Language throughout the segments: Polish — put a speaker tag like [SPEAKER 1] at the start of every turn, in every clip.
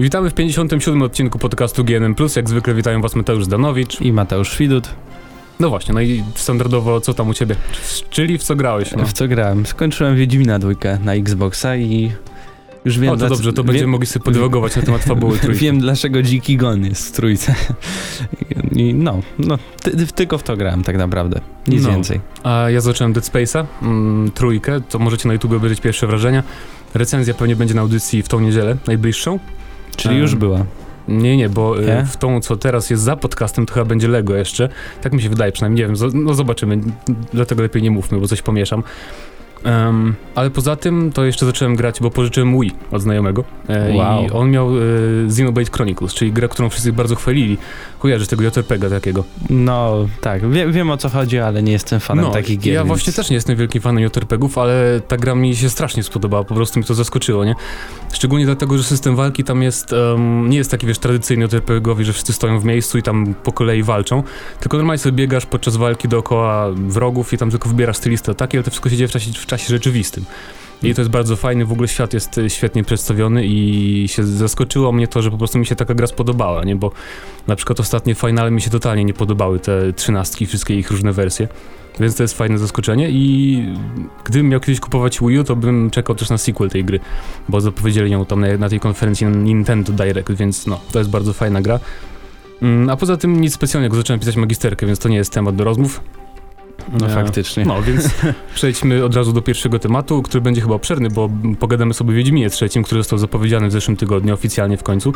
[SPEAKER 1] Witamy w 57 odcinku podcastu GNM+. Jak zwykle witają was Mateusz Zdanowicz.
[SPEAKER 2] I Mateusz Widut.
[SPEAKER 1] No właśnie, no i standardowo co tam u ciebie? Czyli w co grałeś? No?
[SPEAKER 2] W co grałem? Skończyłem Wiedźmina dwójkę na Xboxa i już wiem...
[SPEAKER 1] O, to dobrze, to będziemy mogli sobie podwogować na temat fabuły trójki.
[SPEAKER 2] Wiem, dlaczego Dziki Gon jest w trójce. I no, no ty, tylko w to grałem tak naprawdę. Nic
[SPEAKER 1] No.
[SPEAKER 2] więcej.
[SPEAKER 1] A ja zacząłem Dead Space'a, mm, trójkę, to możecie na YouTube obejrzeć pierwsze wrażenia. Recenzja pewnie będzie na audycji w tą niedzielę, najbliższą.
[SPEAKER 2] Czyli już była.
[SPEAKER 1] Nie, nie, bo y,
[SPEAKER 2] Nie?
[SPEAKER 1] w tą, co teraz jest za podcastem, to chyba będzie Lego jeszcze. Tak mi się wydaje, przynajmniej nie wiem, no zobaczymy. Dlatego lepiej nie mówmy, bo coś pomieszam. Em, ale poza tym to jeszcze zacząłem grać, bo pożyczyłem Wii od znajomego. E,
[SPEAKER 2] Wow.
[SPEAKER 1] I on miał e, Xenoblade Chronicles, czyli grę, którą wszyscy bardzo chwalili. Kojarzysz tego JRPG takiego.
[SPEAKER 2] No, tak, wie, wiem o co chodzi, ale nie jestem fanem
[SPEAKER 1] no,
[SPEAKER 2] takich gier.
[SPEAKER 1] ja
[SPEAKER 2] więc-
[SPEAKER 1] właśnie też nie jestem wielkim fanem JRPG-ów, ale ta gra mi się strasznie spodobała, po prostu mi to zaskoczyło, nie? Szczególnie dlatego, że system walki tam jest, em, nie jest taki, wiesz, tradycyjny JRPG-owy, że wszyscy stoją w miejscu i tam po kolei walczą, tylko normalnie sobie biegasz podczas walki dookoła wrogów i tam tylko wybierasz stylistę ataki, ale to wszystko się dzieje w czasie, w czasie rzeczywistym. I to jest bardzo fajne, w ogóle świat jest e, świetnie przedstawiony i się zaskoczyło mnie to, że po prostu mi się taka gra spodobała, nie? Bo na przykład ostatnie finale mi się totalnie nie podobały, te trzynastki, wszystkie ich różne wersje. Więc to jest fajne zaskoczenie i gdybym miał kiedyś kupować Wii U, to bym czekał też na sequel tej gry, bo zapowiedzieli ją tam na, na tej konferencji Nintendo Direct, więc no, to jest bardzo fajna gra. Mm, A poza tym nic specjalnego, zacząłem pisać magisterkę, więc to nie jest temat do rozmów.
[SPEAKER 2] No faktycznie.
[SPEAKER 1] No, więc przejdźmy od razu do pierwszego tematu, który będzie chyba obszerny, bo pogadamy sobie o Wiedźminie trzecim, który został zapowiedziany w zeszłym tygodniu, oficjalnie w końcu.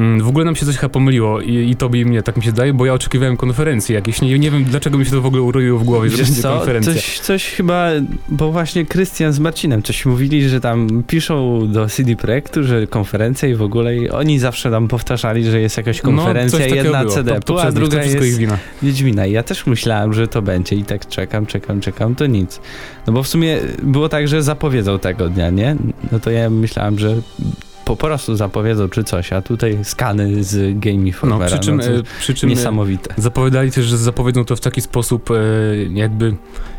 [SPEAKER 1] Mm, W ogóle nam się coś chyba pomyliło i, i tobie i mnie, tak mi się daje, bo ja oczekiwałem konferencji jakiejś. Nie, nie wiem, dlaczego mi się to w ogóle uroiło w głowie, że
[SPEAKER 2] Wiesz
[SPEAKER 1] będzie
[SPEAKER 2] co,
[SPEAKER 1] konferencja.
[SPEAKER 2] coś, coś chyba, bo właśnie Krystian z Marcinem coś mówili, że tam piszą do CD Projektu, że konferencja i w ogóle i oni zawsze tam powtarzali, że jest jakaś konferencja,
[SPEAKER 1] no, coś takiego
[SPEAKER 2] jedna
[SPEAKER 1] było.
[SPEAKER 2] CD,
[SPEAKER 1] to, to
[SPEAKER 2] a druga jest
[SPEAKER 1] ich wina.
[SPEAKER 2] Wiedźmina i ja też myślałem, że to będzie i tak czekam, czekam, czekam, to nic. No bo w sumie było tak, że zapowiedzą tego dnia, nie? No to ja myślałem, że po prostu zapowiedzą czy coś, a tutaj skany z Game
[SPEAKER 1] No,
[SPEAKER 2] Informera,
[SPEAKER 1] przy czym,
[SPEAKER 2] no,
[SPEAKER 1] e, przy czym e,
[SPEAKER 2] niesamowite.
[SPEAKER 1] zapowiadali też, że zapowiedzą to w taki sposób e, jakby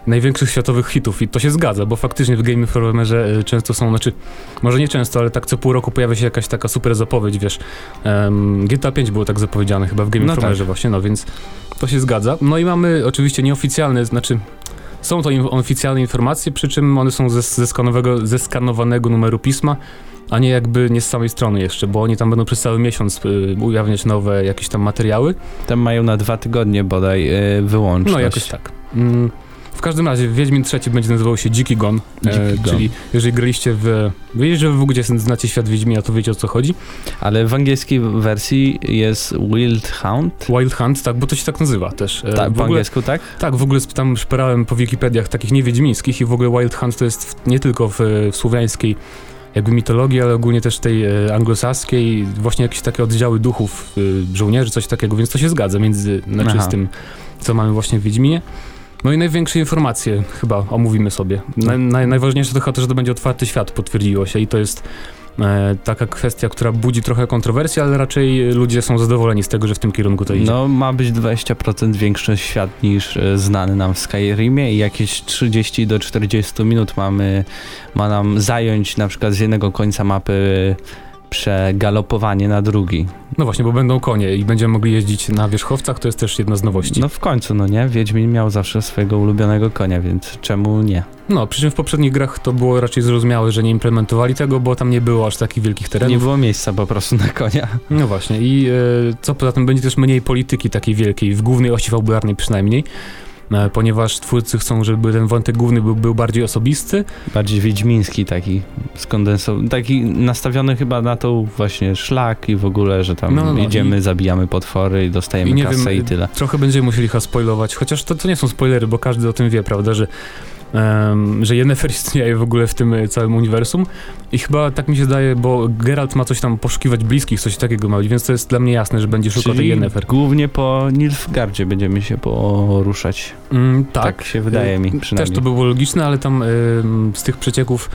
[SPEAKER 1] największych światowych hitów i to się zgadza, bo faktycznie w Game Informerze często są, znaczy może nie często, ale tak co pół roku pojawia się jakaś taka super zapowiedź, wiesz. Em, GTA 5 było tak zapowiedziane chyba w Game
[SPEAKER 2] No
[SPEAKER 1] Informerze
[SPEAKER 2] tak.
[SPEAKER 1] właśnie, no więc to się zgadza. No i mamy oczywiście nieoficjalne, znaczy są to in- oficjalne informacje, przy czym one są ze, ze, skanowanego numeru pisma, a nie jakby nie z samej strony jeszcze, bo oni tam będą przez cały miesiąc y, ujawniać nowe jakieś tam materiały.
[SPEAKER 2] Tam mają na dwa tygodnie bodaj e, wyłączność.
[SPEAKER 1] No jakoś tak. Mm, w każdym razie Wiedźmin trzeci będzie nazywał się Dziki Gon,
[SPEAKER 2] Dziki
[SPEAKER 1] e,
[SPEAKER 2] Gon.
[SPEAKER 1] czyli jeżeli graliście w... Wiecie, że w ogóle znacie świat Wiedźmina, to wiecie o co chodzi.
[SPEAKER 2] Ale w angielskiej wersji jest Wild Hound.
[SPEAKER 1] Wild Hunt, tak, bo to się tak nazywa też. E,
[SPEAKER 2] Tak,
[SPEAKER 1] w
[SPEAKER 2] po
[SPEAKER 1] ogóle,
[SPEAKER 2] angielsku, tak?
[SPEAKER 1] tak, w ogóle tam szperałem po Wikipediach takich niewiedźmińskich i w ogóle Wild Hunt to jest w, nie tylko w, w słowiańskiej jakby mitologii, ale ogólnie też tej e, anglosaskiej, właśnie jakieś takie oddziały duchów, e, żołnierzy, coś takiego, więc to się zgadza między, znaczy
[SPEAKER 2] Aha.
[SPEAKER 1] z tym, co mamy właśnie w Wiedźminie. No i największe informacje chyba omówimy sobie. Na, naj, najważniejsze to chyba to, że to będzie otwarty świat, potwierdziło się i to jest e, taka kwestia, która budzi trochę kontrowersji, ale raczej ludzie są zadowoleni z tego, że w tym kierunku to idzie.
[SPEAKER 2] No, ma być 20% większy świat niż e, znany nam w Skyrimie i jakieś 30 do 40 minut mamy, ma nam zająć na przykład z jednego końca mapy przegalopowanie na drugi.
[SPEAKER 1] No właśnie, bo będą konie i będziemy mogli jeździć na wierzchowcach, to jest też jedna z nowości.
[SPEAKER 2] No w końcu, no nie? Wiedźmin miał zawsze swojego ulubionego konia, więc czemu nie?
[SPEAKER 1] No, przy czym w poprzednich grach to było raczej zrozumiałe, że nie implementowali tego, bo tam nie było aż takich wielkich terenów.
[SPEAKER 2] Nie było miejsca po prostu na konia.
[SPEAKER 1] No właśnie i e, co poza tym będzie też mniej polityki takiej wielkiej, w głównej osi fabularnej przynajmniej, ponieważ twórcy chcą, żeby ten wątek główny był, był bardziej osobisty.
[SPEAKER 2] Bardziej wiedźmiński taki skondensowany, taki nastawiony chyba na tą właśnie szlak i w ogóle, że tam
[SPEAKER 1] No, no, no.
[SPEAKER 2] idziemy, zabijamy potwory i dostajemy
[SPEAKER 1] I
[SPEAKER 2] kasę
[SPEAKER 1] wiem,
[SPEAKER 2] i tyle.
[SPEAKER 1] Trochę będziemy musieli chyba spoilować, chociaż to, to nie są spoilery, bo każdy o tym wie, prawda, że em, że Yennefer istnieje w ogóle w tym e, całym uniwersum i chyba tak mi się zdaje, bo Geralt ma coś tam poszukiwać bliskich, coś takiego ma być, więc to jest dla mnie jasne, że będzie szukał tej Yennefer.
[SPEAKER 2] głównie po Nilfgardzie będziemy się poruszać.
[SPEAKER 1] Mm,
[SPEAKER 2] Tak, się wydaje mi
[SPEAKER 1] E,
[SPEAKER 2] przynajmniej.
[SPEAKER 1] Też to było logiczne, ale tam z tych przecieków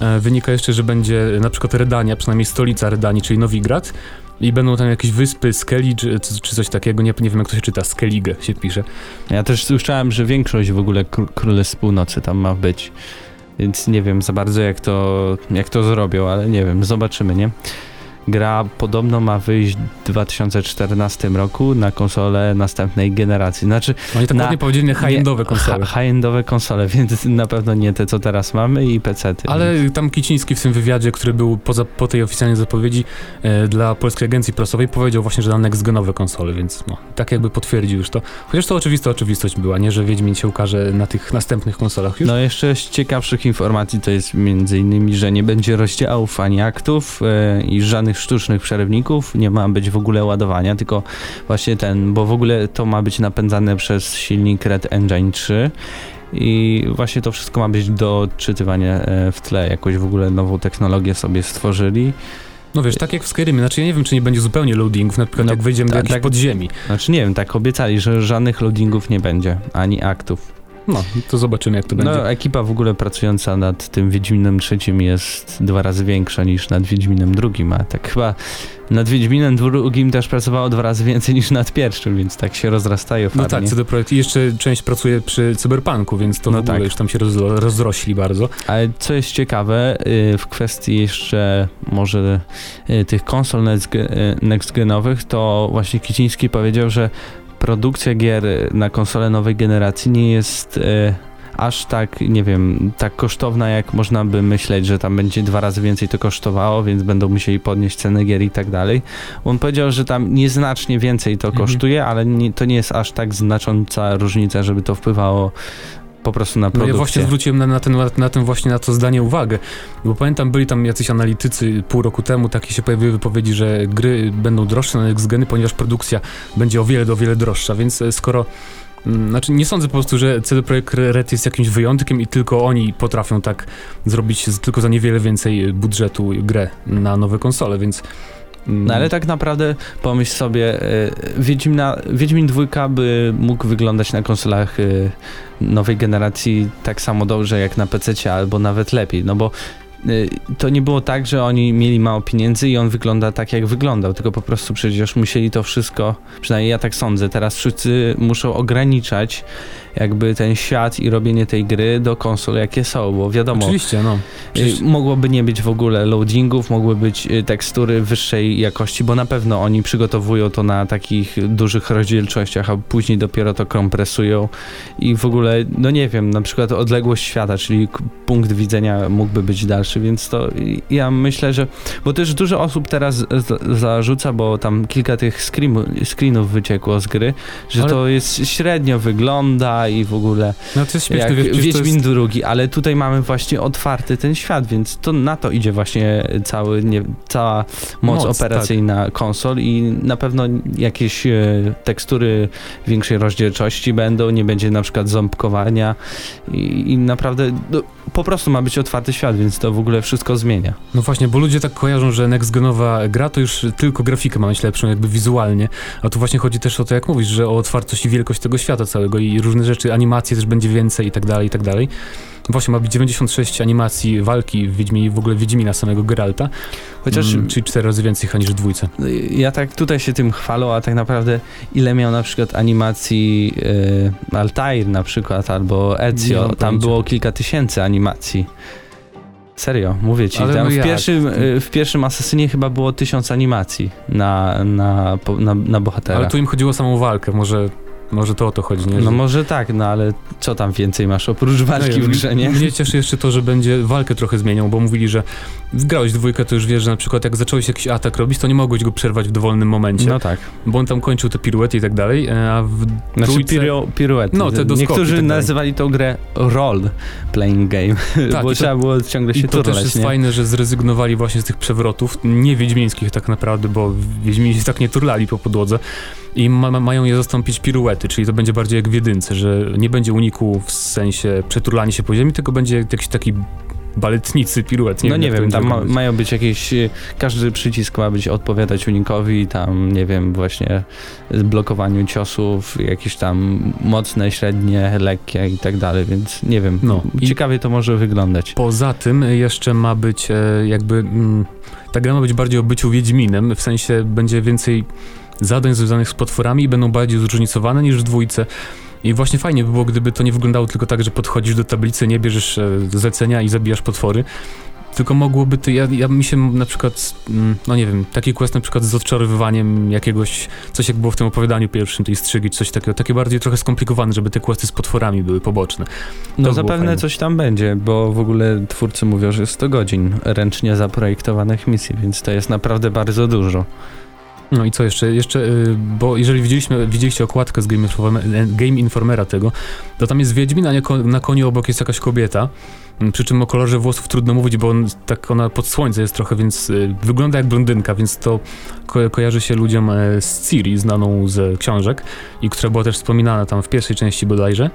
[SPEAKER 1] e, wynika jeszcze, że będzie na przykład Redania, przynajmniej stolica Redanii, czyli Nowigrad i będą tam jakieś wyspy, Skellig czy, czy coś takiego, nie, nie wiem jak to się czyta, Skellige się pisze.
[SPEAKER 2] Ja też słyszałem, że większość w ogóle kró- Królestw Północy tam ma być. Więc nie wiem za bardzo jak to, jak to zrobią, ale nie wiem, zobaczymy, nie? Gra podobno ma wyjść w 2014 roku na konsole następnej generacji. Znaczy,
[SPEAKER 1] Oni tak
[SPEAKER 2] na-
[SPEAKER 1] ładnie powiedzieli high-endowe konsole.
[SPEAKER 2] high-endowe konsole, więc na pewno nie te, co teraz mamy i PC-ty.
[SPEAKER 1] Ale tam Kiciński w tym wywiadzie, który był poza, po tej oficjalnej zapowiedzi e, dla Polskiej Agencji Prasowej, powiedział właśnie, że na next-genowe konsole, więc no, tak jakby potwierdził już to. Chociaż to oczywista oczywistość była, nie, że Wiedźmin się ukaże na tych następnych konsolach już.
[SPEAKER 2] No jeszcze z ciekawszych informacji to jest między innymi, że nie będzie rozdziałów ani aktów e, i żadnych sztucznych przerywników, nie ma być w ogóle ładowania, tylko właśnie ten, bo w ogóle to ma być napędzane przez silnik Red Engine 3 i właśnie to wszystko ma być do odczytywania e, w tle, jakoś w ogóle nową technologię sobie stworzyli.
[SPEAKER 1] No wiesz, tak jak w Skyrimie, znaczy ja nie wiem, czy nie będzie zupełnie loadingów, na przykład
[SPEAKER 2] No,
[SPEAKER 1] jak wejdziemy do
[SPEAKER 2] tak,
[SPEAKER 1] jakiejś
[SPEAKER 2] tak.
[SPEAKER 1] podziemi.
[SPEAKER 2] Znaczy nie wiem, tak obiecali, że żadnych loadingów nie będzie, ani aktów.
[SPEAKER 1] No, to zobaczymy, jak to będzie.
[SPEAKER 2] No, ekipa w ogóle pracująca nad tym Wiedźminem trzecim jest dwa razy większa niż nad Wiedźminem drugim, a tak chyba nad Wiedźminem drugim też pracowało dwa razy więcej niż nad pierwszym, więc tak się rozrastają
[SPEAKER 1] No
[SPEAKER 2] farnie.
[SPEAKER 1] tak, CD Projekt i jeszcze część pracuje przy Cyberpunku, więc to
[SPEAKER 2] No
[SPEAKER 1] w ogóle
[SPEAKER 2] tak.
[SPEAKER 1] już tam się rozro rozrośli bardzo.
[SPEAKER 2] Ale co jest ciekawe, y, w kwestii jeszcze może y, tych konsol next- y, next-genowych, to właśnie Kiciński powiedział, że produkcja gier na konsole nowej generacji nie jest y, aż tak, nie wiem, tak kosztowna, jak można by myśleć, że tam będzie dwa razy więcej to kosztowało, więc będą musieli podnieść cenę gier i tak dalej. On powiedział, że tam nieznacznie więcej to
[SPEAKER 1] Mhm.
[SPEAKER 2] kosztuje, ale nie, to nie jest aż tak znacząca różnica, żeby to wpływało po prostu na
[SPEAKER 1] No
[SPEAKER 2] produkcję.
[SPEAKER 1] ja właśnie zwróciłem na, na, ten, na ten właśnie na to zdanie uwagę, bo pamiętam, byli tam jacyś analitycy pół roku temu, takie się pojawiły wypowiedzi, że gry będą droższe na next geny, ponieważ produkcja będzie o wiele, o wiele droższa, więc e, skoro mm, znaczy nie sądzę po prostu, że CD Projekt Red jest jakimś wyjątkiem i tylko oni potrafią tak zrobić tylko za niewiele więcej budżetu grę na nowe konsole, więc
[SPEAKER 2] No ale tak naprawdę pomyśl sobie, y, Wiedźmina, Wiedźmin 2 by mógł wyglądać na konsolach y, nowej generacji tak samo dobrze jak na PC albo nawet lepiej, no bo y, to nie było tak, że oni mieli mało pieniędzy i on wygląda tak jak wyglądał, tylko po prostu przecież musieli to wszystko, przynajmniej ja tak sądzę, teraz wszyscy muszą ograniczać jakby ten świat i robienie tej gry do konsol jakie są, bo wiadomo,
[SPEAKER 1] Oczywiście, no. Przecież-
[SPEAKER 2] Y, Mogłoby nie być w ogóle loadingów, mogły być y, tekstury wyższej jakości, bo na pewno oni przygotowują to na takich dużych rozdzielczościach, a później dopiero to kompresują i w ogóle, no nie wiem, na przykład odległość świata, czyli punkt widzenia mógłby być dalszy, więc to ja myślę, że, bo też dużo osób teraz zarzuca, bo tam kilka tych screenów wyciekło z gry, że
[SPEAKER 1] Ale-
[SPEAKER 2] to jest średnio wygląda i w ogóle
[SPEAKER 1] No to jest śmieszne,
[SPEAKER 2] jak
[SPEAKER 1] wiesz,
[SPEAKER 2] Wiedźmin
[SPEAKER 1] jest...
[SPEAKER 2] drugi, ale tutaj mamy właśnie otwarty ten świat, więc to na to idzie właśnie cały, nie, cała moc,
[SPEAKER 1] Moc,
[SPEAKER 2] operacyjna konsol i na pewno jakieś e, tekstury większej rozdzielczości będą, nie będzie na przykład ząbkowania i, i naprawdę no, po prostu ma być otwarty świat, więc to w ogóle wszystko zmienia.
[SPEAKER 1] No właśnie, bo ludzie tak kojarzą, że next-genowa gra to już tylko grafikę ma mieć lepszą, jakby wizualnie, a tu właśnie chodzi też o to, jak mówisz, że o otwartość i wielkość tego świata całego i różne rzeczy, animacje też będzie więcej i tak dalej, i tak dalej. Właśnie ma być 96 animacji walki w Wiedźminie, w ogóle Wiedźmina samego Geralta,
[SPEAKER 2] Chociaż
[SPEAKER 1] mm, czyli cztery razy więcej chyba niż w dwójce.
[SPEAKER 2] ja tak tutaj się tym chwalę, a tak naprawdę ile miał na przykład animacji e, Altair na przykład albo Ezio, tam
[SPEAKER 1] pojęcia.
[SPEAKER 2] było kilka tysięcy animacji. Serio, mówię ci,
[SPEAKER 1] no
[SPEAKER 2] w,
[SPEAKER 1] jak?
[SPEAKER 2] pierwszym, e, w pierwszym Asasynie chyba było tysiąc animacji na, na, na, na bohatera.
[SPEAKER 1] Ale tu im chodziło o samą walkę, może, może to o to chodzi, nie?
[SPEAKER 2] No
[SPEAKER 1] Że-
[SPEAKER 2] może tak, no ale co tam więcej masz oprócz walki
[SPEAKER 1] No
[SPEAKER 2] w grze, nie?
[SPEAKER 1] Mnie cieszy jeszcze to, że będzie walkę trochę zmienią, bo mówili, że grałeś dwójkę, to już wiesz, że na przykład jak zacząłeś jakiś atak robić, to nie mogłeś go przerwać w dowolnym momencie,
[SPEAKER 2] No tak.
[SPEAKER 1] bo on tam kończył te piruety i tak dalej, e, a w
[SPEAKER 2] Znaczy
[SPEAKER 1] trójce...
[SPEAKER 2] piru, piruety.
[SPEAKER 1] No, te
[SPEAKER 2] Niektórzy
[SPEAKER 1] tak
[SPEAKER 2] nazywali tą grę role playing game,
[SPEAKER 1] Tak,
[SPEAKER 2] bo
[SPEAKER 1] to-
[SPEAKER 2] trzeba było ciągle się
[SPEAKER 1] I to też jest
[SPEAKER 2] nie?
[SPEAKER 1] fajne, że zrezygnowali właśnie z tych przewrotów, nie wiedźmińskich tak naprawdę, bo wiedźmini się tak nie turlali po podłodze i ma, ma, mają je zastąpić piruety, czyli to będzie bardziej jak w jedynce, że nie będzie uniku w sensie przeturlania się po ziemi, tylko będzie jakiś taki baletnicy piruet. Nie
[SPEAKER 2] no
[SPEAKER 1] wiem,
[SPEAKER 2] nie wiem, tam ma, mają być jakieś, każdy przycisk ma być odpowiadać unikowi, tam nie wiem, właśnie blokowaniu ciosów, jakieś tam mocne, średnie, lekkie i tak dalej, więc nie wiem,
[SPEAKER 1] No,
[SPEAKER 2] ciekawie to może wyglądać.
[SPEAKER 1] Poza tym jeszcze ma być e, jakby, mm, ta gra ma być bardziej o byciu Wiedźminem, w sensie będzie więcej zadań związanych z potworami będą bardziej zróżnicowane niż w dwójce. I właśnie fajnie by było, gdyby to nie wyglądało tylko tak, że podchodzisz do tablicy, nie bierzesz e, zlecenia i zabijasz potwory, tylko mogłoby to, ja, ja mi się na przykład, mm, no nie wiem, taki quest na przykład z odczarowywaniem jakiegoś, coś jak było w tym opowiadaniu pierwszym, tej strygi, coś takiego, takie bardziej trochę skomplikowane, żeby te questy z potworami były poboczne. To
[SPEAKER 2] no zapewne coś tam będzie, bo w ogóle twórcy mówią, że 100 godzin ręcznie zaprojektowanych misji, więc to jest naprawdę bardzo dużo.
[SPEAKER 1] No i co jeszcze? Jeszcze, y, bo jeżeli widzieliśmy, widzieliście okładkę z Game, Informera, tego, to tam jest Wiedźmin, a na koniu obok jest jakaś kobieta. Przy czym o kolorze włosów trudno mówić, bo on, tak ona pod słońce jest trochę, więc y, wygląda jak blondynka, więc to ko kojarzy się ludziom e, z Ciri, znaną z książek i która była też wspominana tam w pierwszej części bodajże.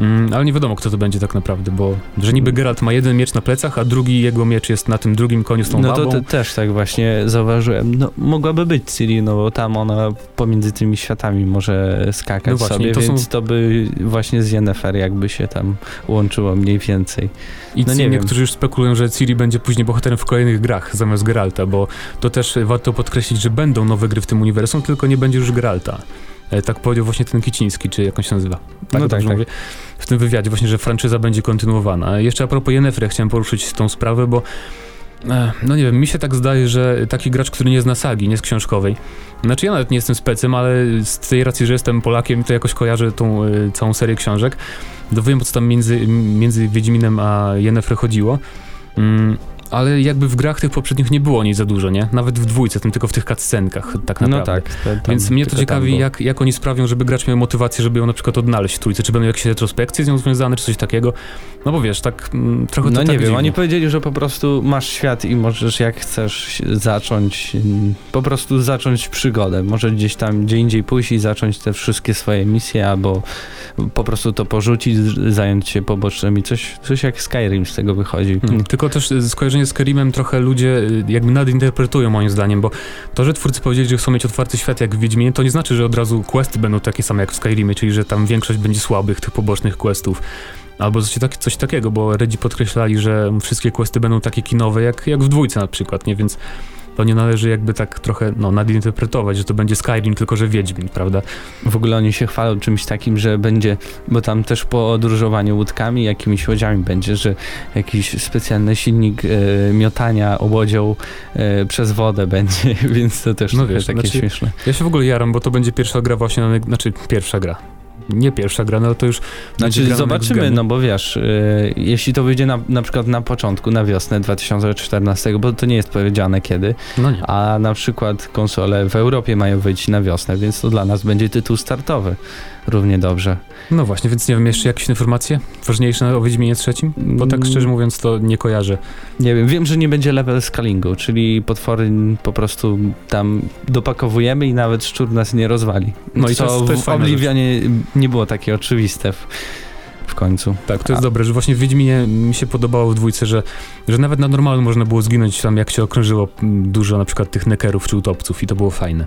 [SPEAKER 1] Mm, ale nie wiadomo, kto to będzie tak naprawdę, bo że niby Geralt ma jeden miecz na plecach, a drugi jego miecz jest na tym drugim koniu z tą
[SPEAKER 2] No
[SPEAKER 1] to,
[SPEAKER 2] to też tak właśnie zauważyłem. No, mogłaby być Ciri, no bo tam ona pomiędzy tymi światami może skakać no właśnie, sobie, to więc są... to by właśnie z Yennefer jakby się tam łączyło mniej więcej.
[SPEAKER 1] I no nie niektórzy już spekulują, że Ciri będzie później bohaterem w kolejnych grach zamiast Geralta, bo to też warto podkreślić, że będą nowe gry w tym uniwersum, tylko nie będzie już Geralta. E, tak powiedział właśnie ten Kiciński, czy jak on się nazywa. Tak, no tak, tak. Mówię, w tym wywiadzie właśnie, że franczyza będzie kontynuowana. Jeszcze a propos Yennefer, ja chciałem poruszyć tą sprawę, bo e, no nie wiem, mi się tak zdaje, że taki gracz, który nie zna sagi, nie z książkowej, znaczy ja nawet nie jestem specem, ale z tej racji, że jestem Polakiem, to jakoś kojarzę tą y, całą serię książek, dowiem, po co tam między, między Wiedźminem a Yennefer chodziło. Mm, ale jakby w grach tych poprzednich nie było nic za dużo, nie? Nawet w dwójce, tym tylko w tych cutscenkach tak no naprawdę. No tak. Więc mnie to ciekawi, jak, jak oni sprawią, żeby gracz miał motywację, żeby ją na przykład odnaleźć w trójce, czy będą jakieś retrospekcje z nią związane, czy coś takiego. No bo wiesz, tak mm, trochę
[SPEAKER 2] to
[SPEAKER 1] No
[SPEAKER 2] nie
[SPEAKER 1] tak
[SPEAKER 2] wiem,
[SPEAKER 1] dziwnie.
[SPEAKER 2] oni powiedzieli, że po prostu masz świat i możesz jak chcesz zacząć, po prostu zacząć przygodę. Może gdzieś tam, gdzie indziej pójść i zacząć te wszystkie swoje misje, albo po prostu to porzucić, zająć się pobocznymi. Coś, coś jak Skyrim z tego wychodzi.
[SPEAKER 1] Hmm. Tylko też skojarzenie z Skyrimem trochę ludzie y, jakby nadinterpretują moim zdaniem, bo to, że twórcy powiedzieli, że chcą mieć otwarty świat jak w Wiedźminie, to nie znaczy, że od razu questy będą takie same jak w Skyrimie, czyli że tam większość będzie słabych, tych pobocznych questów. Albo coś, tak, coś takiego, bo Redzi podkreślali, że wszystkie questy będą takie kinowe jak, jak w dwójce na przykład, nie? Więc to nie należy jakby tak trochę no, nadinterpretować, że to będzie Skyrim, tylko że Wiedźmin, prawda?
[SPEAKER 2] W ogóle oni się chwalą czymś takim, że będzie, bo tam też po podróżowaniu łódkami, jakimiś łodziami będzie, że jakiś specjalny silnik e, miotania łodzią e, przez wodę będzie, więc to też no wiesz, takie znaczy, śmieszne.
[SPEAKER 1] Ja się w ogóle jaram, bo to będzie pierwsza gra właśnie, na, znaczy pierwsza gra, nie pierwsza gra, no to już...
[SPEAKER 2] Znaczy zobaczymy, no bo wiesz, y, jeśli to wyjdzie na, na przykład na początku, na wiosnę 2014, bo to nie jest powiedziane kiedy, no a na przykład konsole w Europie mają wyjść na wiosnę, więc to dla nas będzie tytuł startowy równie dobrze.
[SPEAKER 1] No właśnie, więc nie wiem, jeszcze jakieś informacje ważniejsze o Wiedźminie trzecim? Bo tak szczerze mówiąc to nie kojarzę.
[SPEAKER 2] Nie wiem, wiem, że nie będzie level scalingu, czyli potwory po prostu tam dopakowujemy i nawet szczur nas nie rozwali. No i to, jest, to jest w nie było takie oczywiste. W, w końcu.
[SPEAKER 1] Tak, to jest A. dobre, że właśnie w Wiedźminie mi się podobało w dwójce, że, że nawet na normalu można było zginąć tam, jak się okrążyło dużo na przykład tych nekerów czy utopców i to było fajne.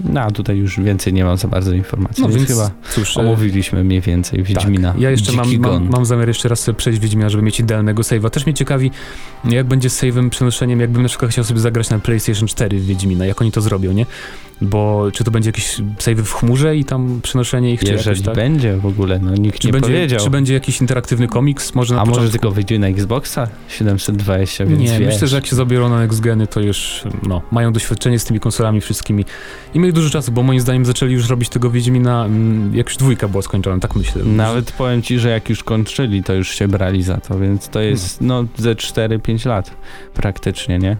[SPEAKER 2] No, a tutaj już więcej nie mam za bardzo informacji, no, więc, więc chyba cóż, e, omówiliśmy mniej więcej Wiedźmina.
[SPEAKER 1] Tak. Ja jeszcze mam, mam, mam, zamiar jeszcze raz sobie przejść Wiedźmina, żeby mieć idealnego save'a. Też mnie ciekawi, jak będzie z save'em, przenoszeniem, jakbym na przykład chciał sobie zagrać na PlayStation 4 w Wiedźmina, jak oni to zrobią, nie? Bo czy to będzie jakiś save w chmurze i tam przenoszenie ich,
[SPEAKER 2] czy Jeżeli jakoś, tak? będzie w ogóle, no nikt
[SPEAKER 1] czy
[SPEAKER 2] nie
[SPEAKER 1] będzie,
[SPEAKER 2] powiedział.
[SPEAKER 1] Czy będzie jakiś interaktywny komiks, może na
[SPEAKER 2] A
[SPEAKER 1] początku?
[SPEAKER 2] może tylko wyjdzie na Xboxa 720, więc
[SPEAKER 1] Nie,
[SPEAKER 2] wiesz.
[SPEAKER 1] myślę, że jak się zabiorą na next geny, to już no, mają doświadczenie z tymi konsolami wszystkimi i mieli dużo czasu, bo moim zdaniem zaczęli już robić tego Wiedźmina, mm, jak już dwójka była skończona, tak myślę.
[SPEAKER 2] Nawet powiem ci, że jak już kończyli, to już się brali za to, więc to jest no ze 4-5 lat praktycznie, nie?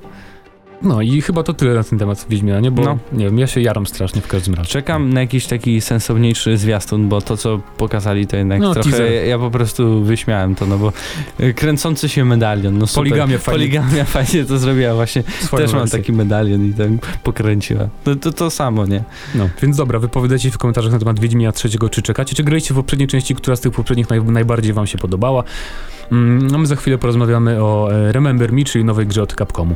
[SPEAKER 1] No i chyba to tyle na ten temat Wiedźmina, nie? Bo no. nie wiem, ja się jaram strasznie w każdym razie.
[SPEAKER 2] Czekam na jakiś taki sensowniejszy zwiastun, bo to co pokazali to jednak no, trochę, ja, ja, po prostu wyśmiałem to, no bo y, kręcący się medalion, no super.
[SPEAKER 1] Poligamia fajnie.
[SPEAKER 2] Poligamia fajnie to zrobiła właśnie. Swoją Też mam taki medalion i tam pokręciła. No to to samo, nie?
[SPEAKER 1] No, więc dobra, wypowiadajcie w komentarzach na temat Wiedźmina trzeciego, czy czekacie, czy graliście w poprzedniej części, która z tych poprzednich naj, najbardziej wam się podobała. Mm, no my za chwilę porozmawiamy o e, Remember Me, czyli nowej grze od Capcomu.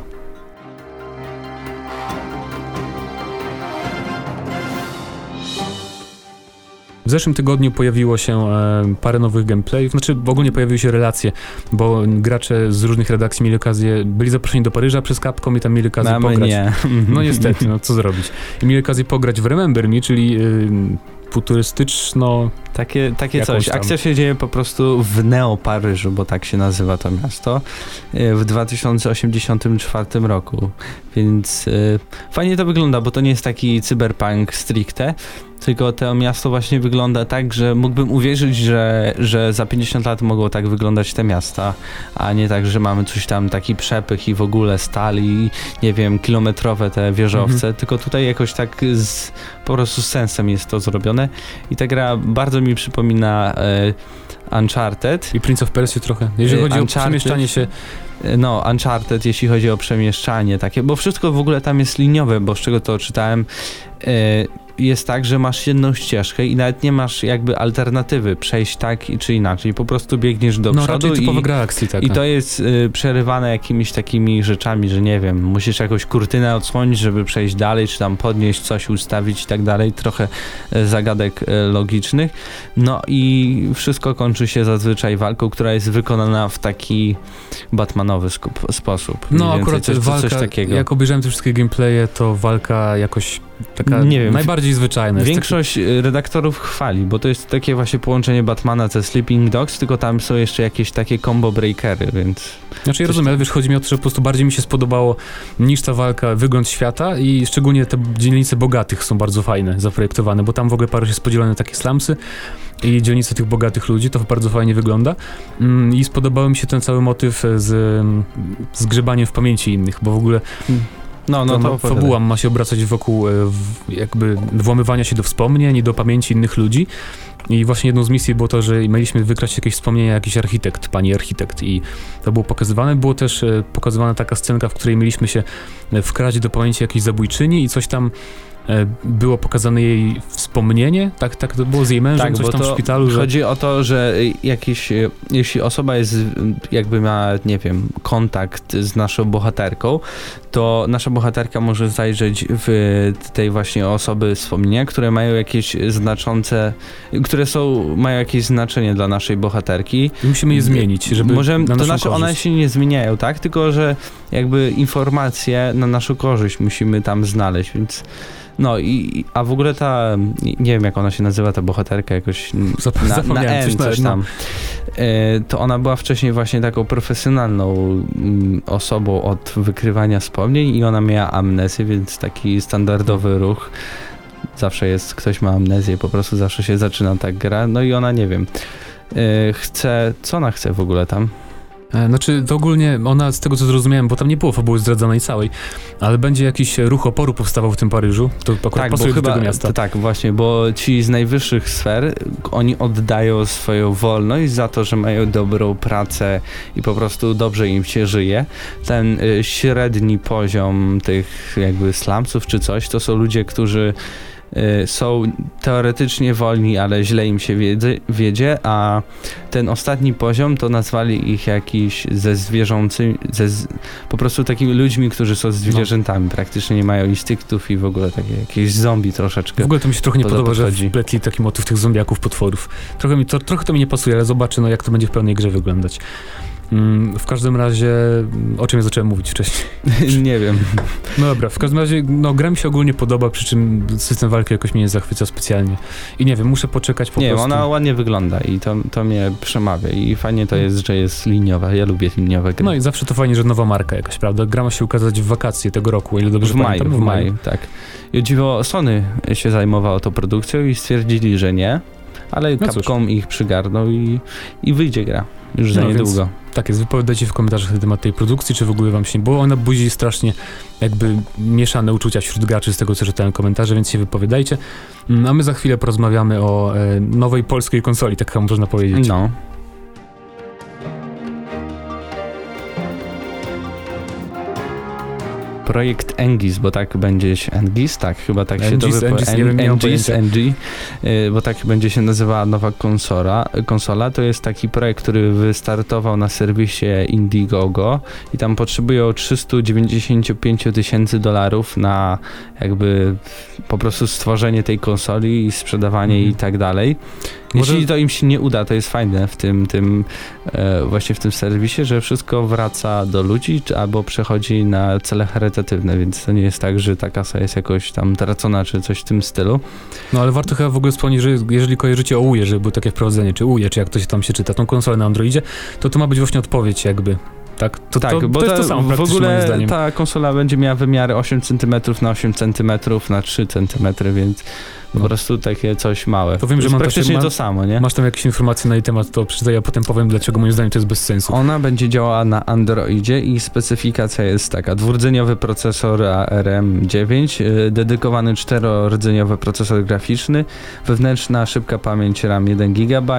[SPEAKER 1] W zeszłym tygodniu pojawiło się e, parę nowych gameplayów, znaczy w ogóle nie pojawiły się relacje, bo gracze z różnych redakcji mieli okazję, byli zaproszeni do Paryża przez Capcom i tam mieli okazję
[SPEAKER 2] Mamy
[SPEAKER 1] pograć.
[SPEAKER 2] Nie.
[SPEAKER 1] No niestety, no co zrobić. I mieli okazję pograć w Remember Me, czyli futurystyczno...
[SPEAKER 2] Takie, takie coś. Akcja się dzieje po prostu w Neo-Paryżu, bo tak się nazywa to miasto, e, w 2084 roku. Więc y, fajnie to wygląda, bo to nie jest taki cyberpunk stricte, tylko to miasto właśnie wygląda tak, że mógłbym uwierzyć, że, że za 50 lat mogą tak wyglądać te miasta, a nie tak, że mamy coś tam, taki przepych i w ogóle stali, nie wiem, kilometrowe te wieżowce, mhm. tylko tutaj jakoś tak z, po prostu z sensem jest to zrobione. I ta gra bardzo mi przypomina e, Uncharted.
[SPEAKER 1] I Prince of Persia trochę, jeżeli chodzi Uncharted, o przemieszczanie się.
[SPEAKER 2] E, no, Uncharted, jeśli chodzi o przemieszczanie takie, bo wszystko w ogóle tam jest liniowe, bo z czego to czytałem, e, jest tak, że masz jedną ścieżkę i nawet nie masz jakby alternatywy przejść tak czy inaczej. Po prostu biegniesz do
[SPEAKER 1] no,
[SPEAKER 2] przodu
[SPEAKER 1] i, gra akcji taka.
[SPEAKER 2] i to jest y, przerywane jakimiś takimi rzeczami, że nie wiem, musisz jakąś kurtynę odsłonić, żeby przejść dalej, czy tam podnieść coś, ustawić i tak dalej. Trochę y, zagadek y, logicznych. No i wszystko kończy się zazwyczaj walką, która jest wykonana w taki Batmanowy sposób.
[SPEAKER 1] No akurat coś, walka, coś takiego. jak obejrzałem te wszystkie gameplaye, to walka jakoś taka nie wiem, najbardziej zwyczajna.
[SPEAKER 2] Większość taki... Y, redaktorów chwali, bo to jest takie właśnie połączenie Batmana ze Sleeping Dogs, tylko tam są jeszcze jakieś takie combo breakery, więc...
[SPEAKER 1] Znaczy ja rozumiem, ale wiesz, chodzi mi o to, że po prostu bardziej mi się spodobało niż ta walka wygląd świata i szczególnie te dzielnice bogatych są bardzo fajne, zaprojektowane, bo tam w ogóle Paryż jest podzielony na takie slumsy i dzielnice tych bogatych ludzi, to bardzo fajnie wygląda mm, i spodobał mi się ten cały motyw z, z grzebaniem w pamięci innych, bo w ogóle hmm. No, no to, to fabuła ma się obracać wokół e, jakby włamywania się do wspomnień i do pamięci innych ludzi. I właśnie jedną z misji było to, że mieliśmy wykraść jakieś wspomnienia, jakiś architekt, pani architekt i to było pokazywane. Było też e, pokazywana taka scenka, w której mieliśmy się e, wkraść do pamięci jakiejś zabójczyni i coś tam było pokazane jej wspomnienie, tak, tak to było z jej mężem, tak, coś tam w szpitalu.
[SPEAKER 2] Że... Chodzi o to, że jakiś, e, jeśli osoba jest, jakby ma, nie wiem, kontakt z naszą bohaterką, to nasza bohaterka może zajrzeć w tej właśnie osoby wspomnienia, które mają jakieś znaczące, które są, mają jakieś znaczenie dla naszej bohaterki.
[SPEAKER 1] I musimy je zmienić, żeby Możemy,
[SPEAKER 2] na
[SPEAKER 1] To
[SPEAKER 2] znaczy, one się nie zmieniają, tak? Tylko, że jakby informacje na naszą korzyść musimy tam znaleźć, więc no i, a w ogóle ta, nie wiem jak ona się nazywa, ta bohaterka jakoś na, na N, coś, coś tam. No. To ona była wcześniej właśnie taką profesjonalną mm, osobą od wykrywania wspomnień i ona miała amnezję, więc taki standardowy ruch. Zawsze jest, ktoś ma amnezję, po prostu zawsze się zaczyna tak gra. No i ona, nie wiem, e, chce, co ona chce w ogóle tam?
[SPEAKER 1] E, znaczy, to ogólnie ona, z tego co zrozumiałem, bo tam nie było fabuły zdradzanej całej, ale będzie jakiś ruch oporu powstawał w tym Paryżu, to akurat tak, pasuje do chyba, tego miasta.
[SPEAKER 2] tak, właśnie, bo ci z najwyższych sfer, oni oddają swoją wolność za to, że mają dobrą pracę i po prostu dobrze im się żyje. Ten y, średni poziom tych jakby slumsów czy coś, to są ludzie, którzy są teoretycznie wolni, ale źle im się wiedzie, wiedzie, a ten ostatni poziom to nazwali ich jakiś ze zwierzącymi, ze z, po prostu takimi ludźmi, którzy są zwierzętami, no. praktycznie nie mają instynktów i w ogóle takie jakieś zombie troszeczkę.
[SPEAKER 1] W ogóle to mi się trochę nie podoba, że wpletli taki motyw tych zombiaków, potworów. Trochę, mi to, trochę to mi nie pasuje, ale zobaczę, no, jak to będzie w pełnej grze wyglądać. Mm, w każdym razie, o czym ja zacząłem mówić wcześniej?
[SPEAKER 2] nie wiem.
[SPEAKER 1] No dobra, w każdym razie, no gra mi się ogólnie podoba, przy czym system walki jakoś mnie nie zachwyca specjalnie. I nie wiem, muszę poczekać po
[SPEAKER 2] nie,
[SPEAKER 1] prostu.
[SPEAKER 2] Nie, ona ładnie wygląda i to, to mnie przemawia i fajnie to jest, że jest liniowa. Ja lubię liniowe gry.
[SPEAKER 1] No i zawsze to fajnie, że nowa marka jakaś, prawda? Gra ma się ukazać w wakacje tego roku, ile dobrze
[SPEAKER 2] w maju, pamiętam. W maju, tak. I o dziwo, Sony się zajmowało tą produkcją i stwierdzili, że nie, ale no Capcom ich przygarnął i, i wyjdzie gra już za no, niedługo.
[SPEAKER 1] Tak jest, wypowiadajcie w komentarzach na temat tej produkcji, czy w ogóle wam się, bo ona budzi strasznie jakby mieszane uczucia wśród graczy z tego, co czytałem komentarze, więc się wypowiadajcie. Mm, a my za chwilę porozmawiamy o e, nowej polskiej konsoli, tak można powiedzieć.
[SPEAKER 2] No. Projekt Engis, bo tak będzie się Engis, tak, chyba tak się
[SPEAKER 1] Engis, to Engis,
[SPEAKER 2] en, Engis, Engis, y, bo tak będzie się nazywała nowa konsola. Konsola to jest taki projekt, który wystartował na serwisie Indiegogo i tam potrzebują 395 tysięcy dolarów na jakby po prostu stworzenie tej konsoli i sprzedawanie mm. i tak dalej. Może... Jeśli to im się nie uda, to jest fajne w tym, tym e, właśnie w tym serwisie, że wszystko wraca do ludzi albo przechodzi na cele charytatywne więc to nie jest tak, że ta kasa jest jakoś tam tracona, czy coś w tym stylu.
[SPEAKER 1] No ale warto chyba w ogóle wspomnieć, że jeżeli kojarzycie o UJE, że było takie wprowadzenie, czy UJE, czy jak to się tam się czyta, tą konsolę na Androidzie, to to ma być właśnie odpowiedź jakby tak? To,
[SPEAKER 2] tak,
[SPEAKER 1] to,
[SPEAKER 2] bo
[SPEAKER 1] to jest to samo
[SPEAKER 2] w ogóle ta konsola będzie miała wymiary 8 cm na 8 cm na 3 cm, więc po
[SPEAKER 1] No.
[SPEAKER 2] prostu takie coś małe.
[SPEAKER 1] To wiem, że mam
[SPEAKER 2] praktycznie to samo, nie?
[SPEAKER 1] Masz tam jakieś informacje na jej temat, to przeczytaj, ja potem powiem, dlaczego moim zdaniem to jest bez sensu.
[SPEAKER 2] Ona będzie działała na Androidzie i specyfikacja jest taka. Dwurdzeniowy procesor ARM9, y, dedykowany czterordzeniowy procesor graficzny, wewnętrzna szybka pamięć RAM 1 GB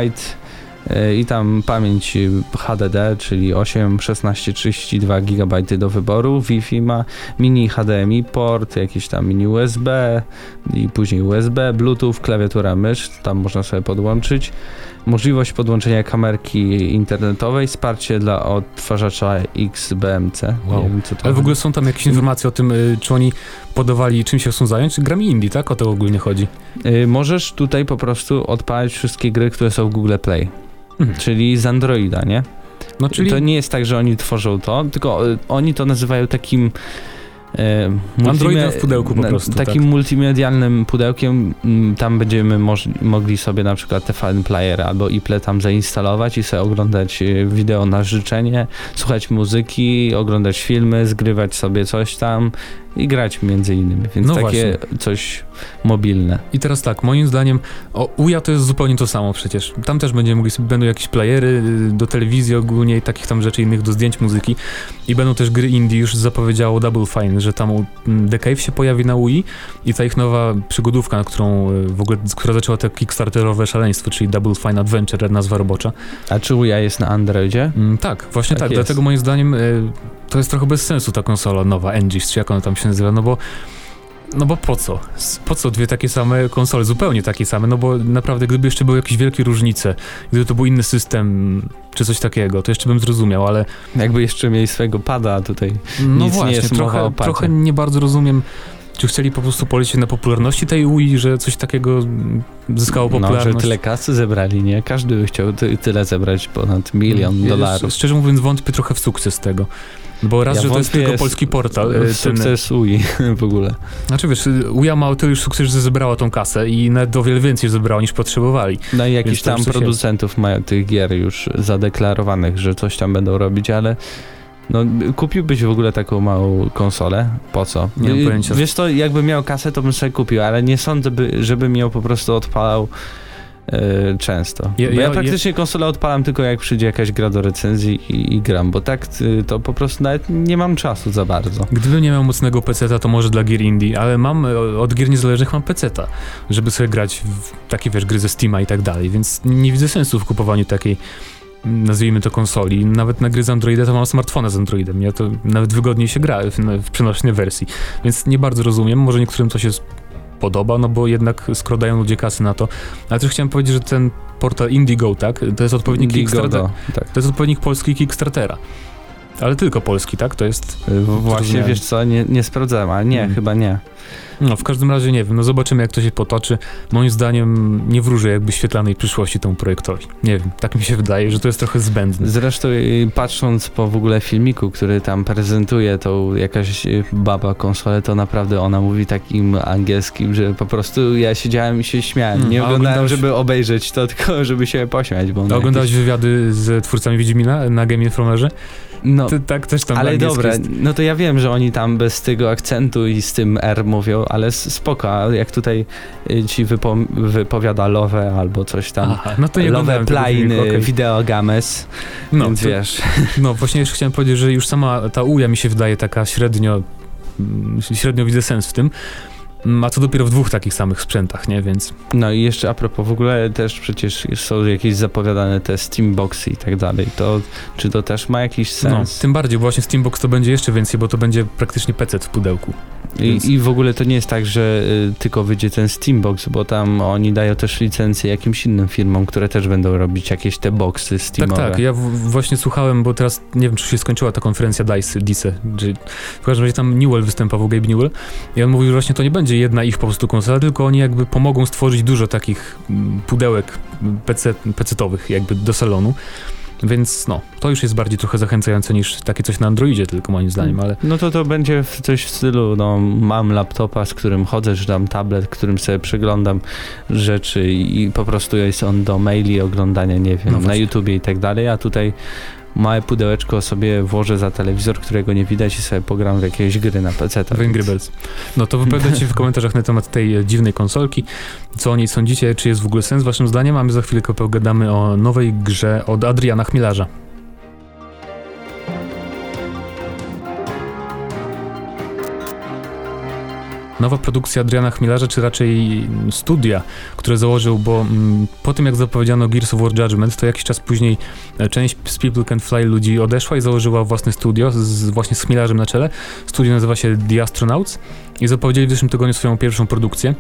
[SPEAKER 2] i tam pamięć y, HDD, czyli 8, 16, 32 GB do wyboru. Wi-Fi ma mini HDMI port, jakiś tam mini USB i później USB, Bluetooth, klawiatura mysz, tam można sobie podłączyć możliwość podłączenia kamerki internetowej, wsparcie dla odtwarzacza XBMC.
[SPEAKER 1] Wow.
[SPEAKER 2] Wiem,
[SPEAKER 1] Ale w ogóle są tam jakieś informacje o tym, y, czy oni podawali, czym się chcą zająć, grami indie, tak? O to ogólnie chodzi.
[SPEAKER 2] Y, Możesz tutaj po prostu odpalać wszystkie gry, które są w Google Play,
[SPEAKER 1] Mhm.
[SPEAKER 2] czyli z Androida, nie?
[SPEAKER 1] No czyli
[SPEAKER 2] To nie jest tak, że oni tworzą to, tylko y, oni to nazywają takim e,
[SPEAKER 1] Androidem w pudełku po
[SPEAKER 2] na-
[SPEAKER 1] prostu,
[SPEAKER 2] Takim
[SPEAKER 1] tak.
[SPEAKER 2] multimedialnym pudełkiem, mm, tam będziemy mogli sobie na przykład TVN Player albo iPlay tam zainstalować i sobie oglądać e, wideo na życzenie, słuchać muzyki, oglądać filmy, zgrywać sobie coś tam i grać między innymi, więc
[SPEAKER 1] No
[SPEAKER 2] takie coś mobilne.
[SPEAKER 1] I teraz tak, moim zdaniem, o, UJA to jest zupełnie to samo przecież. Tam też będziemy mogli będą jakieś playery y, do telewizji ogólnie i takich tam rzeczy innych do zdjęć muzyki. I będą też gry indie, już zapowiedziało Double Fine, że tam u- m, The Cave się pojawi na UI i ta ich nowa przygodówka, którą y, w ogóle, która zaczęła te kickstarterowe szaleństwo, czyli Double Fine Adventure, nazwa robocza.
[SPEAKER 2] A czy Uja jest na Androidzie?
[SPEAKER 1] Mm, tak, właśnie
[SPEAKER 2] Tak
[SPEAKER 1] tak, dlatego moim zdaniem y, to jest trochę bez sensu ta konsola nowa, Engis, czy jak ona tam się nazywa, no bo no bo po co? Po co dwie takie same konsole? Zupełnie takie same, no bo naprawdę gdyby jeszcze były jakieś wielkie różnice, gdyby to był inny system, czy coś takiego, to jeszcze bym zrozumiał, ale
[SPEAKER 2] Jakby jeszcze mieli swojego pada tutaj.
[SPEAKER 1] no
[SPEAKER 2] Nic nie
[SPEAKER 1] właśnie,
[SPEAKER 2] jest mowa
[SPEAKER 1] trochę, trochę nie bardzo rozumiem, czy chcieli po prostu polecieć na popularności tej UI, że coś takiego mm, zyskało
[SPEAKER 2] No, że
[SPEAKER 1] popularność.
[SPEAKER 2] tyle kasy zebrali, nie? Każdy by chciał ty, tyle zebrać, ponad milion
[SPEAKER 1] Ja
[SPEAKER 2] dolarów.
[SPEAKER 1] Szczerze mówiąc wątpię trochę w sukces tego. Bo raz,
[SPEAKER 2] Ja
[SPEAKER 1] że to jest tylko polski portal. ten-
[SPEAKER 2] Sukces UI w ogóle.
[SPEAKER 1] Znaczy wiesz, Uja ma o tyle już sukces, że zebrała tą kasę i nawet o wiele więcej zebrała niż potrzebowali.
[SPEAKER 2] No i jakiś tam producentów mają tych gier już zadeklarowanych, że coś tam będą robić, ale no kupiłbyś w ogóle taką małą konsolę? Po co?
[SPEAKER 1] Nie mam pojęcia.
[SPEAKER 2] Wiesz to, jakby miał kasę, to bym sobie kupił, ale nie sądzę, by, żebym ją po prostu odpalał e, często.
[SPEAKER 1] Ja-
[SPEAKER 2] ja,
[SPEAKER 1] ja-
[SPEAKER 2] praktycznie konsolę odpalam tylko jak przyjdzie jakaś gra do recenzji i, i gram, bo tak y, to po prostu nawet nie mam czasu za bardzo.
[SPEAKER 1] Gdybym nie miał mocnego peceta, to może dla gier indie, ale mam, e, od gier niezależnych mam peceta, żeby sobie grać w takie, wiesz, gry ze Steama i tak dalej, więc nie widzę sensu w kupowaniu takiej nazwijmy to konsoli. Nawet na gry z Androida to mam smartfona z Androidem, nie? To nawet wygodniej się gra w, w przenośnej wersji. Więc nie bardzo rozumiem, może niektórym to się podoba, no bo jednak skoro dają ludzie kasy na to. Ale też chciałem powiedzieć, że ten portal Indigo, tak? To jest odpowiednik Kickstartera.
[SPEAKER 2] Indigo, tak.
[SPEAKER 1] To jest odpowiednik polski Kickstartera. Ale tylko polski, tak? To jest.
[SPEAKER 2] Y, Właśnie, wiesz co, nie, nie sprawdzałem, ale nie,
[SPEAKER 1] Mm.
[SPEAKER 2] chyba nie.
[SPEAKER 1] No, w każdym razie nie wiem, no zobaczymy jak to się potoczy. Moim zdaniem nie wróżę jakby świetlanej przyszłości temu projektowi. Nie wiem, tak mi się wydaje, że to jest trochę zbędne.
[SPEAKER 2] Zresztą y, patrząc po w ogóle filmiku, który tam prezentuje tą jakaś y, baba konsolę, to naprawdę ona mówi takim angielskim, że po prostu ja siedziałem i się śmiałem.
[SPEAKER 1] Mm,
[SPEAKER 2] Nie oglądałem,
[SPEAKER 1] oglądałeś-
[SPEAKER 2] żeby obejrzeć to, tylko żeby się pośmiać. Bo
[SPEAKER 1] oglądałeś
[SPEAKER 2] jakieś-
[SPEAKER 1] wywiady z twórcami Wiedźmina na Game Informerze?
[SPEAKER 2] No,
[SPEAKER 1] Ty, tak, też tam
[SPEAKER 2] ale dobra,
[SPEAKER 1] jest.
[SPEAKER 2] no to ja wiem, że oni tam bez tego akcentu i z tym R mówią, ale spoko, a jak tutaj y, ci wypo, wypowiada Love albo coś tam.
[SPEAKER 1] Aha, no to
[SPEAKER 2] Love Plain,
[SPEAKER 1] okej.
[SPEAKER 2] Video Games,
[SPEAKER 1] no,
[SPEAKER 2] więc
[SPEAKER 1] to,
[SPEAKER 2] wiesz.
[SPEAKER 1] no właśnie jeszcze chciałem powiedzieć, że już sama ta uja mi się wydaje taka średnio, mm, średnio widzę sens w tym. A co dopiero w dwóch takich samych sprzętach, nie? Więc
[SPEAKER 2] No i jeszcze a propos, w ogóle też przecież są jakieś zapowiadane te Steamboxy i tak dalej, to czy to też ma jakiś
[SPEAKER 1] no,
[SPEAKER 2] sens?
[SPEAKER 1] tym bardziej, bo właśnie Steambox to będzie jeszcze więcej, bo to będzie praktycznie PC w pudełku. więc-
[SPEAKER 2] I, I w ogóle to nie jest tak, że y, tylko wyjdzie ten Steambox, bo tam oni dają też licencje jakimś innym firmom, które też będą robić jakieś te boxy Steamowe.
[SPEAKER 1] Tak, tak. Ja w, właśnie słuchałem, bo teraz nie wiem, czy się skończyła ta konferencja DICE, DICE czy w każdym razie tam Newell występował, Gabe Newell. I on mówił, że właśnie to nie będzie jedna ich po prostu konsola, tylko oni jakby pomogą stworzyć dużo takich mm, pudełek PC, PC-towych jakby do salonu. Więc no, to już jest bardziej trochę zachęcające niż takie coś na Androidzie tylko moim zdaniem, ale...
[SPEAKER 2] No to to będzie coś w stylu, no mam laptopa, z którym chodzę, czy tam tablet, którym sobie przeglądam rzeczy i po prostu jest on do maili, oglądania, nie wiem,
[SPEAKER 1] No
[SPEAKER 2] na. YouTubie i tak dalej, a tutaj małe pudełeczko sobie włożę za telewizor, którego nie widać i sobie pogram w jakieś gry na PC.
[SPEAKER 1] W Angry Birds. No to wypowiadajcie w komentarzach na temat tej e, dziwnej konsolki, co o niej sądzicie, czy jest w ogóle sens waszym zdaniem, a my za chwilkę pogadamy o nowej grze od Adriana Chmielarza. Nowa produkcja Adriana Chmielarza, czy raczej studia, które założył, bo mm, po tym jak zapowiedziano Gears of War Judgment, to jakiś czas później e, część z People Can Fly ludzi odeszła i założyła własne studio, z, właśnie z Chmielarzem na czele. Studio nazywa się The Astronauts i zapowiedzieli w zeszłym tygodniu swoją pierwszą produkcję.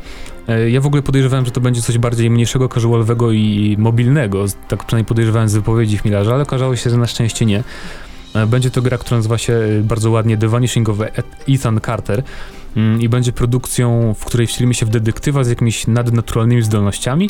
[SPEAKER 1] E, Ja w ogóle podejrzewałem, że to będzie coś bardziej mniejszego, casualowego i mobilnego, tak przynajmniej podejrzewałem z wypowiedzi Chmielarza, ale okazało się, że na szczęście nie. E, Będzie to gra, która nazywa się e, bardzo ładnie The Vanishing of Ethan Carter. Mm, i będzie produkcją, w której wcielimy się w detektywa z jakimiś nadnaturalnymi zdolnościami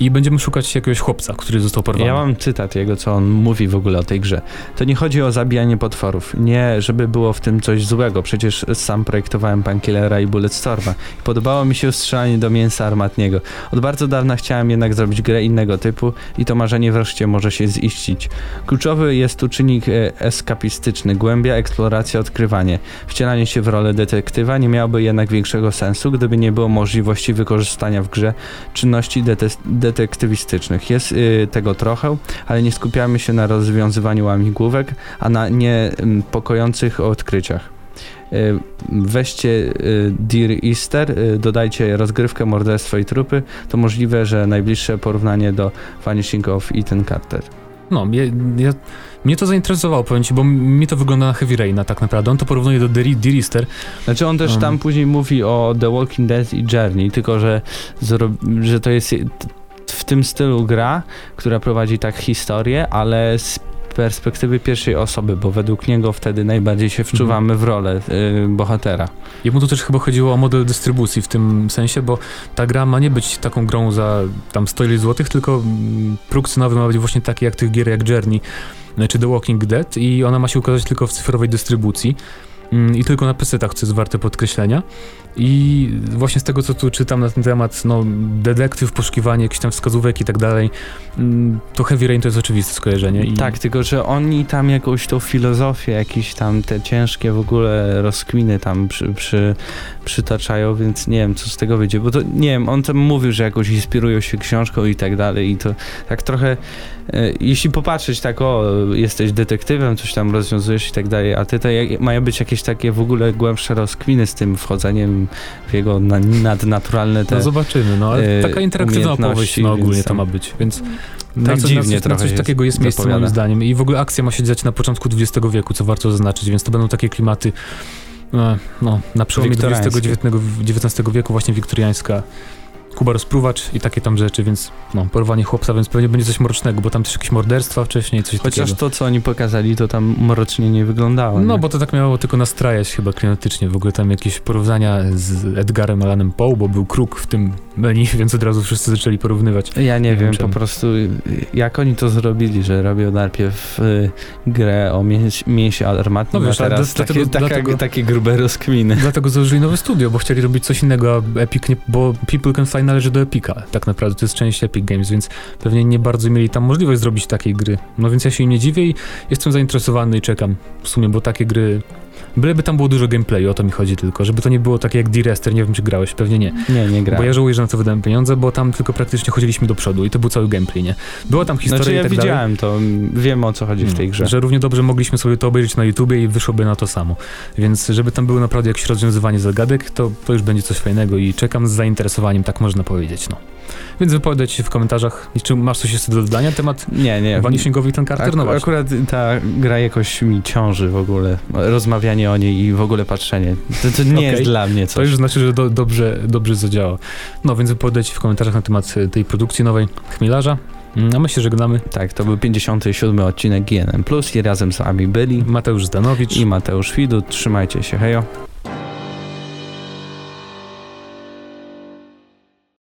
[SPEAKER 1] i będziemy szukać jakiegoś chłopca, który został porwany.
[SPEAKER 2] Ja mam cytat jego, co on mówi w ogóle o tej grze. To nie chodzi o zabijanie potworów. Nie, żeby było w tym coś złego. Przecież sam projektowałem Pankillera i Bulletstorma. Podobało mi się strzelanie do mięsa armatniego. Od bardzo dawna chciałem jednak zrobić grę innego typu i to marzenie wreszcie może się ziścić. Kluczowy jest tu czynnik e, eskapistyczny, głębia, eksploracja, odkrywanie. Wcielanie się w rolę detektywa nie miałoby jednak większego sensu, gdyby nie było możliwości wykorzystania w grze czynności dete- detektywistycznych. Jest y, tego trochę, ale nie skupiamy się na rozwiązywaniu łamigłówek, a na niepokojących odkryciach. Y, Weźcie y, Dear Easter, y, dodajcie rozgrywkę, morderstwo i trupy. To możliwe, że najbliższe porównanie do Vanishing of Ethan Carter.
[SPEAKER 1] No, ja, ja, mnie to zainteresowało, powiem ci, bo mi to wygląda na Heavy Raina tak naprawdę. On to porównuje do Dear Dear Easter.
[SPEAKER 2] Znaczy on też
[SPEAKER 1] Um.
[SPEAKER 2] tam później mówi o The Walking Dead i Journey, tylko że, że to jest w tym stylu gra, która prowadzi tak historię, ale z perspektywy pierwszej osoby, bo według niego wtedy najbardziej się wczuwamy w rolę y, bohatera.
[SPEAKER 1] Jemu tu też chyba chodziło o model dystrybucji w tym sensie, bo ta gra ma nie być taką grą za tam 100 ileś złotych, tylko mm, próg cenowy ma być właśnie taki jak tych gier jak Journey czy The Walking Dead i ona ma się ukazać tylko w cyfrowej dystrybucji mm, i tylko na PC-tach, co jest warte podkreślenia. I właśnie z tego, co tu czytam na ten temat, no, detektyw, poszukiwanie jakichś tam wskazówek i tak dalej, mm, to Heavy Rain to jest oczywiste skojarzenie. I
[SPEAKER 2] Tak, tylko że oni tam jakąś tą filozofię, jakieś tam te ciężkie w ogóle rozkminy tam przy, przy, przytaczają, więc nie wiem, co z tego wyjdzie, bo to nie wiem, on tam mówił, że jakoś inspirują się książką i tak dalej i to tak trochę, e, jeśli popatrzeć tak, o, jesteś detektywem, coś tam rozwiązujesz i tak dalej, a ty to mają być jakieś takie w ogóle głębsze rozkminy z tym wchodzeniem w jego na, nadnaturalne te...
[SPEAKER 1] No zobaczymy, no ale
[SPEAKER 2] e,
[SPEAKER 1] taka interaktywna opowieść no, ogólnie to ma być, więc na,
[SPEAKER 2] Tak
[SPEAKER 1] co,
[SPEAKER 2] dziwnie
[SPEAKER 1] na, coś, na
[SPEAKER 2] trochę
[SPEAKER 1] coś
[SPEAKER 2] jest
[SPEAKER 1] takiego jest miejsce
[SPEAKER 2] zapowiada.
[SPEAKER 1] moim zdaniem i w ogóle akcja ma się dziać na początku XX wieku, co warto zaznaczyć, więc to będą takie klimaty e, no, na przełomie. XIX wieku właśnie wiktoriańska Kuba rozpruwacz i takie tam rzeczy, więc no, porwanie chłopca, więc pewnie będzie coś mrocznego, bo tam też jakieś morderstwa wcześniej, coś
[SPEAKER 2] Chociaż
[SPEAKER 1] takiego.
[SPEAKER 2] to, co oni pokazali, to tam mrocznie nie wyglądało.
[SPEAKER 1] No,
[SPEAKER 2] nie?
[SPEAKER 1] bo to tak miało tylko nastrajać chyba klimatycznie. W ogóle tam jakieś porównania z Edgarem Allanem Poe, bo był kruk w tym menu, więc od razu wszyscy zaczęli porównywać.
[SPEAKER 2] Ja nie,
[SPEAKER 1] Nie wiem czemu.
[SPEAKER 2] po prostu jak oni to zrobili, że robią najpierw y, grę o mięs, mięsie armatnym,
[SPEAKER 1] No wiesz,
[SPEAKER 2] a teraz
[SPEAKER 1] dlatego-
[SPEAKER 2] takie, taka,
[SPEAKER 1] dlatego-
[SPEAKER 2] takie grube rozkminy.
[SPEAKER 1] Dlatego założyli nowe studio, bo chcieli robić coś innego, a Epic nie, bo People Can Fly należy do Epica, tak naprawdę, to jest część Epic Games, więc pewnie nie bardzo mieli tam możliwość zrobić takiej gry. No więc ja się im nie dziwię i jestem zainteresowany i czekam w sumie, bo takie gry, byleby tam było dużo gameplayu, o to mi chodzi tylko, żeby to nie było takie jak D-Rester, nie wiem czy grałeś, pewnie nie.
[SPEAKER 2] Nie, nie gra.
[SPEAKER 1] Bo ja żałuję, że na to wydałem pieniądze, bo tam tylko praktycznie chodziliśmy do przodu i to był cały gameplay, nie? Była tam historia
[SPEAKER 2] Znaczy
[SPEAKER 1] i
[SPEAKER 2] ja
[SPEAKER 1] tak dalej.
[SPEAKER 2] widziałem to, wiem o co chodzi w tej grze.
[SPEAKER 1] Że równie dobrze mogliśmy sobie to obejrzeć na YouTubie i wyszłoby na to samo. Więc żeby tam było naprawdę jakieś rozwiązywanie zagadek, to, to już będzie coś fajnego i czekam z zainteresowaniem, tak można powiedzieć, no. Więc wypowiadajcie się w komentarzach. Czy masz coś jeszcze do dodania? Temat
[SPEAKER 2] Nie, nie.
[SPEAKER 1] Vanishingowi ten Carter?
[SPEAKER 2] Ak-
[SPEAKER 1] No właśnie.
[SPEAKER 2] akurat ta gra jakoś mi ciąży w ogóle. Rozmawianie o niej i w ogóle patrzenie. To, to nie
[SPEAKER 1] Okej.
[SPEAKER 2] jest dla mnie coś.
[SPEAKER 1] To już znaczy, że do, dobrze, dobrze zadziała. No więc wypowiadajcie w komentarzach na temat e, tej produkcji nowej Chmielarza. Mm, A my się żegnamy.
[SPEAKER 2] Tak, to był 57 odcinek GNM Plus i razem z wami byli
[SPEAKER 1] Mateusz Zdanowicz.
[SPEAKER 2] i Mateusz Widut. Trzymajcie się, hejo.